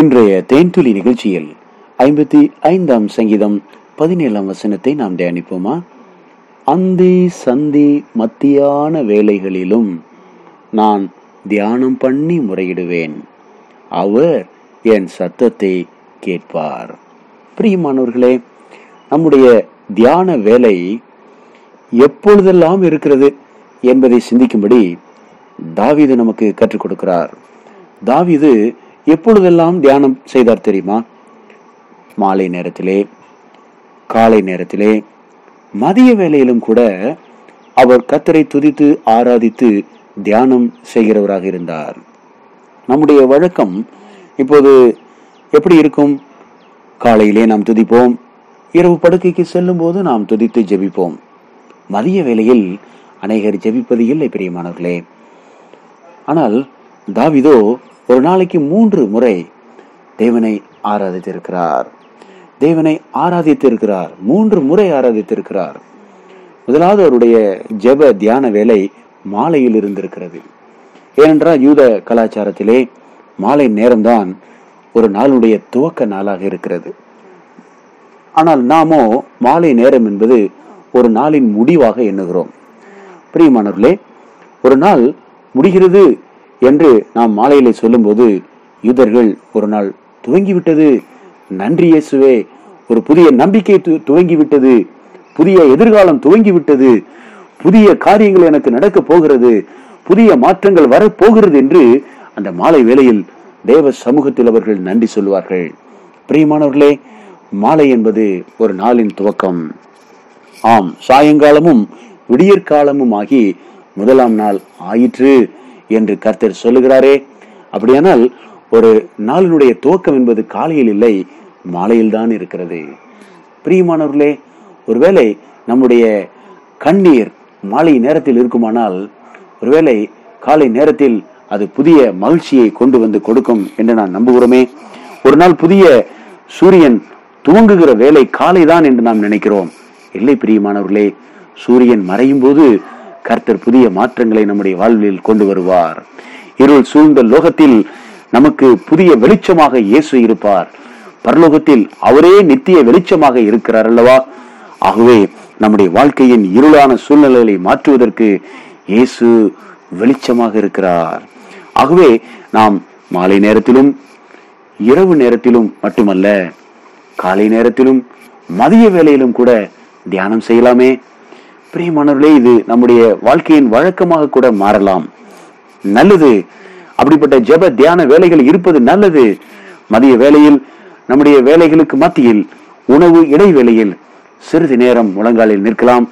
இன்றைய தேன்துளி நிகழ்ச்சியில் ஐம்பத்தி ஐந்தாம் சங்கீதம் பதினேழாம் வசனத்தை நாம் தியானிப்போமா? அந்தி சந்தி மத்தியான வேலைகளிலும் நான் தியானம் பண்ணி முறையிடுவேன். அவர் என் சத்தத்தை கேட்பார். பிரியமானவர்களே நம்முடைய தியான வேலை எப்பொழுதெல்லாம் இருக்கிறது என்பதை சிந்திக்கும்படி தாவீது நமக்கு கற்றுக் கொடுக்கிறார். தாவீது எப்பொழுதெல்லாம் தியானம் செய்தார் தெரியுமா? மாலை நேரத்திலே காலை நேரத்திலே மதிய வேளையிலும் கூட அவர் கத்தரை துதித்து ஆராதித்து தியானம் செய்கிறவராக இருந்தார். நம்முடைய வழக்கம் இப்போது எப்படி இருக்கும்? காலையிலே நாம் துதிப்போம் இரவு படுக்கைக்கு செல்லும் போது நாம் துதித்து ஜெபிப்போம். மதிய வேளையில் அநேகர் ஜெபிப்பது இல்லை பிரியமானவர்களே. ஆனால் தாவிதோ ஒரு நாளைக்கு மூன்று முறை தேவனை ஆராதித்திருக்கிறார். தேவனை ஆராதித்திருக்கிறார். மூன்று முறை ஆராதித்திருக்கிறார். முதலாவது அவருடைய ஜெப தியான வேலை மாலையில் இருந்திருக்கிறது. ஏனென்றால் யூத கலாச்சாரத்திலே மாலை நேரம்தான் ஒரு நாளுடைய துவக்க நாளாக இருக்கிறது. ஆனால் நாமோ மாலை நேரம் என்பது ஒரு நாளின் முடிவாக எண்ணுகிறோம். பிரியமானவர்களே ஒரு நாள் முடிகிறது என்று நாம் மாலையிலே சொல்லும்போது யூதர்கள் ஒரு நாள் துவங்கிவிட்டது. நன்றி இயேசுவே. ஒரு புதிய நம்பிக்கை து- துவங்கிவிட்டது. புதிய எதிர்காலம் துவங்கிவிட்டது. புதிய காரியங்கள் எனக்கு நடக்க போகிறது. புதிய மாற்றங்கள் வரப்போகிறது என்று அந்த மாலை வேளையில் தேவ சமூகத்தில் அவர்கள் நன்றி சொல்வார்கள் பிரியமானவர்களே மாலை என்பது ஒரு நாளின் துவக்கம். ஆம் சாயங்காலமும் விடியற்காலமும் ஆகி முதலாம் நாள் ஆயிற்று. என்று கர்த்தர் சொல்லுகிறாரே. அப்படியானால் ஒரு நாளினுடைய துவக்கம் என்பது காலையில் இல்லை மாலையில் தான் இருக்கிறது. பிரியமானவர்களே ஒருவேளை நம்முடைய கண்ணீர் மாலை நேரத்தில் இருக்குமானால் ஒருவேளை காலை நேரத்தில் அது புதிய மகிழ்ச்சியை கொண்டு வந்து கொடுக்கும் என்று நான் நம்புகிறோமே. ஒரு நாள் புதிய சூரியன் துவங்குகிற வேலை காலைதான் என்று நாம் நினைக்கிறோம். இல்லை பிரியமானவர்களே சூரியன் மறையும் போது கர்த்தர் புதிய மாற்றங்களை நம்முடைய வாழ்வில் கொண்டு வருவார். இருள் சூழ்ந்த லோகத்தில் நமக்கு புதிய வெளிச்சமாக இயேசு இருப்பார். பரலோகத்தில் அவரே நித்திய வெளிச்சமாக இருக்கிறார் அல்லவா? ஆகவே நம்முடைய வாழ்க்கையின் இருளான சூழ்நிலைகளை மாற்றுவதற்கு இயேசு வெளிச்சமாக இருக்கிறார். ஆகவே நாம் மாலை நேரத்திலும் இரவு நேரத்திலும் மட்டுமல்ல காலை நேரத்திலும் மதிய வேளையிலும் கூட தியானம் செய்யலாமே. பிரியமானவர்களே இது நம்முடைய வாழ்க்கையின் வழக்கமாக கூட மாறலாம். நல்லது. அப்படிப்பட்ட ஜெப தியான வேலைகள் இருப்பது நல்லது. மதிய வேளையில் நம்முடைய வேலைகளுக்கு மத்தியில் உணவு இடைவேளையில் சிறிது நேரம் முழங்காலில் நிற்கலாம்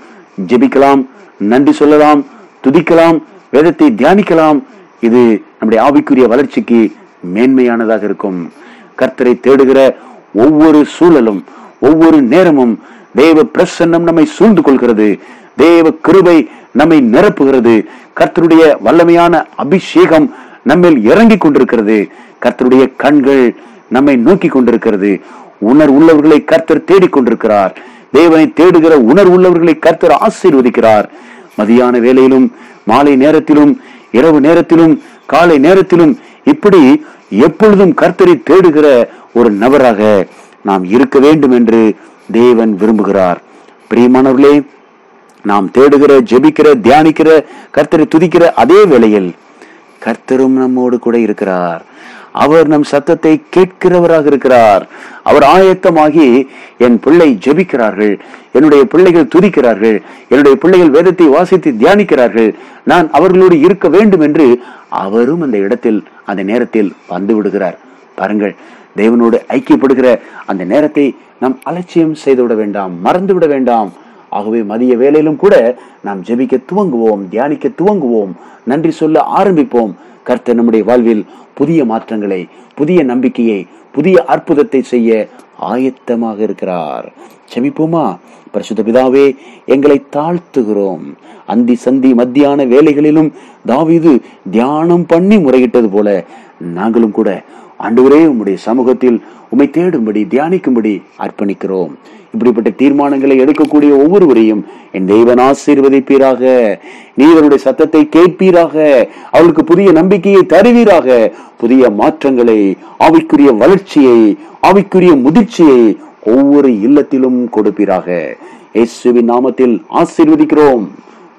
ஜெபிக்கலாம் நன்றி சொல்லலாம் துதிக்கலாம் வேதத்தை தியானிக்கலாம். இது நம்முடைய ஆவிக்குரிய வளர்ச்சிக்கு மேன்மையானதாக இருக்கும். கர்த்தரை தேடுகிற ஒவ்வொரு சூழலும் ஒவ்வொரு நேரமும் தேவ பிரசன்னம் நம்மை சூழ்ந்து கொள்கிறது. தேவ கிருபை நம்மை நிரப்புகிறது. கர்த்தருடைய வல்லமையான அபிஷேகம் நம்மில் இறங்கிக் கொண்டிருக்கிறது. கர்த்தருடைய கண்கள் நம்மை நோக்கி கொண்டிருக்கிறது. உணர் உள்ளவர்களை கர்த்தர் தேடிக் கொண்டிருக்கிறார். தேவனை தேடுகிற உணர் உள்ளவர்களை கர்த்தர் ஆசீர்வதிக்கிறார். மதியான வேலையிலும் மாலை நேரத்திலும் இரவு நேரத்திலும் காலை நேரத்திலும் இப்படி எப்பொழுதும் கர்த்தரை தேடுகிற ஒரு நபராக நாம் இருக்க வேண்டும் என்று தேவன் விரும்புகிறார். பிரியமானவர்களே நாம் தேடுகிற ஜெபிக்கிற தியானிக்கிற கர்த்தரை துதிக்கிற அதே வேளையில் கர்த்தரும் நம்மோடு கூட இருக்கிறார். அவர் நம் சத்தத்தை கேட்கிறவராக இருக்கிறார். அவர் ஆயத்தமாகி என் பிள்ளை ஜெபிக்கிறார்கள் என்னுடைய பிள்ளைகள் துதிக்கிறார்கள் என்னுடைய பிள்ளைகள் வேதத்தை வாசித்து தியானிக்கிறார்கள் நான் அவர்களோடு இருக்க வேண்டும் என்று அவரும் அந்த இடத்தில் அந்த நேரத்தில் வந்து விடுகிறார். பாருங்கள் தேவனோடு ஐக்கியப்படுகிற அந்த நேரத்தை நாம் அலட்சியம் செய்துவிட வேண்டாம் மறந்து விட வேண்டாம். ஆகவே மதிய வேலையிலும் கூட நாம் ஜெபிக்க துவங்குவோம் தியானிக்க துவங்குவோம் நன்றி சொல்ல ஆரம்பிப்போம். கர்த்தர் நம்முடைய வாழ்வில் புதிய மாற்றங்களை புதிய நம்பிக்கையை புதிய அற்புதத்தை செய்ய ஆயத்தமாக இருக்கிறார். செமிப்போமா பரிசுத்த பிதாவே எங்களை தாழ்த்துகிறோம். அந்தி சந்தி மத்தியான வேலைகளிலும் தாவிது தியானம் பண்ணி முறையிட்டது போல நாங்களும் கூட ஆண்டவரே உம்முடைய சமூகத்தில் உமை தேடும்படி தியானிக்கும்படி அர்ப்பணிக்கிறோம். இப்படிப்பட்ட தீர்மானங்களை எடுக்கக்கூடிய ஒவ்வொருவரையும் என் தெய்வன் ஆசீர்வதிப்பீராக. நீதனுடைய சத்தத்தை கேட்பீராக. அவளுக்கு புதிய நம்பிக்கையை தருவீராக. புதிய மாற்றங்களை ஆவிக்குரிய வளர்ச்சியை ஆவிக்குரிய முதிர்ச்சியை ஒவ்வொரு இல்லத்திலும் கொடுப்பீராக. இயேசுவின் நாமத்தில் ஆசீர்வதிக்கிறோம்.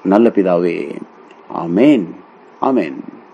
நல்ல பிதாவே. ஆமேன். ஆமேன்.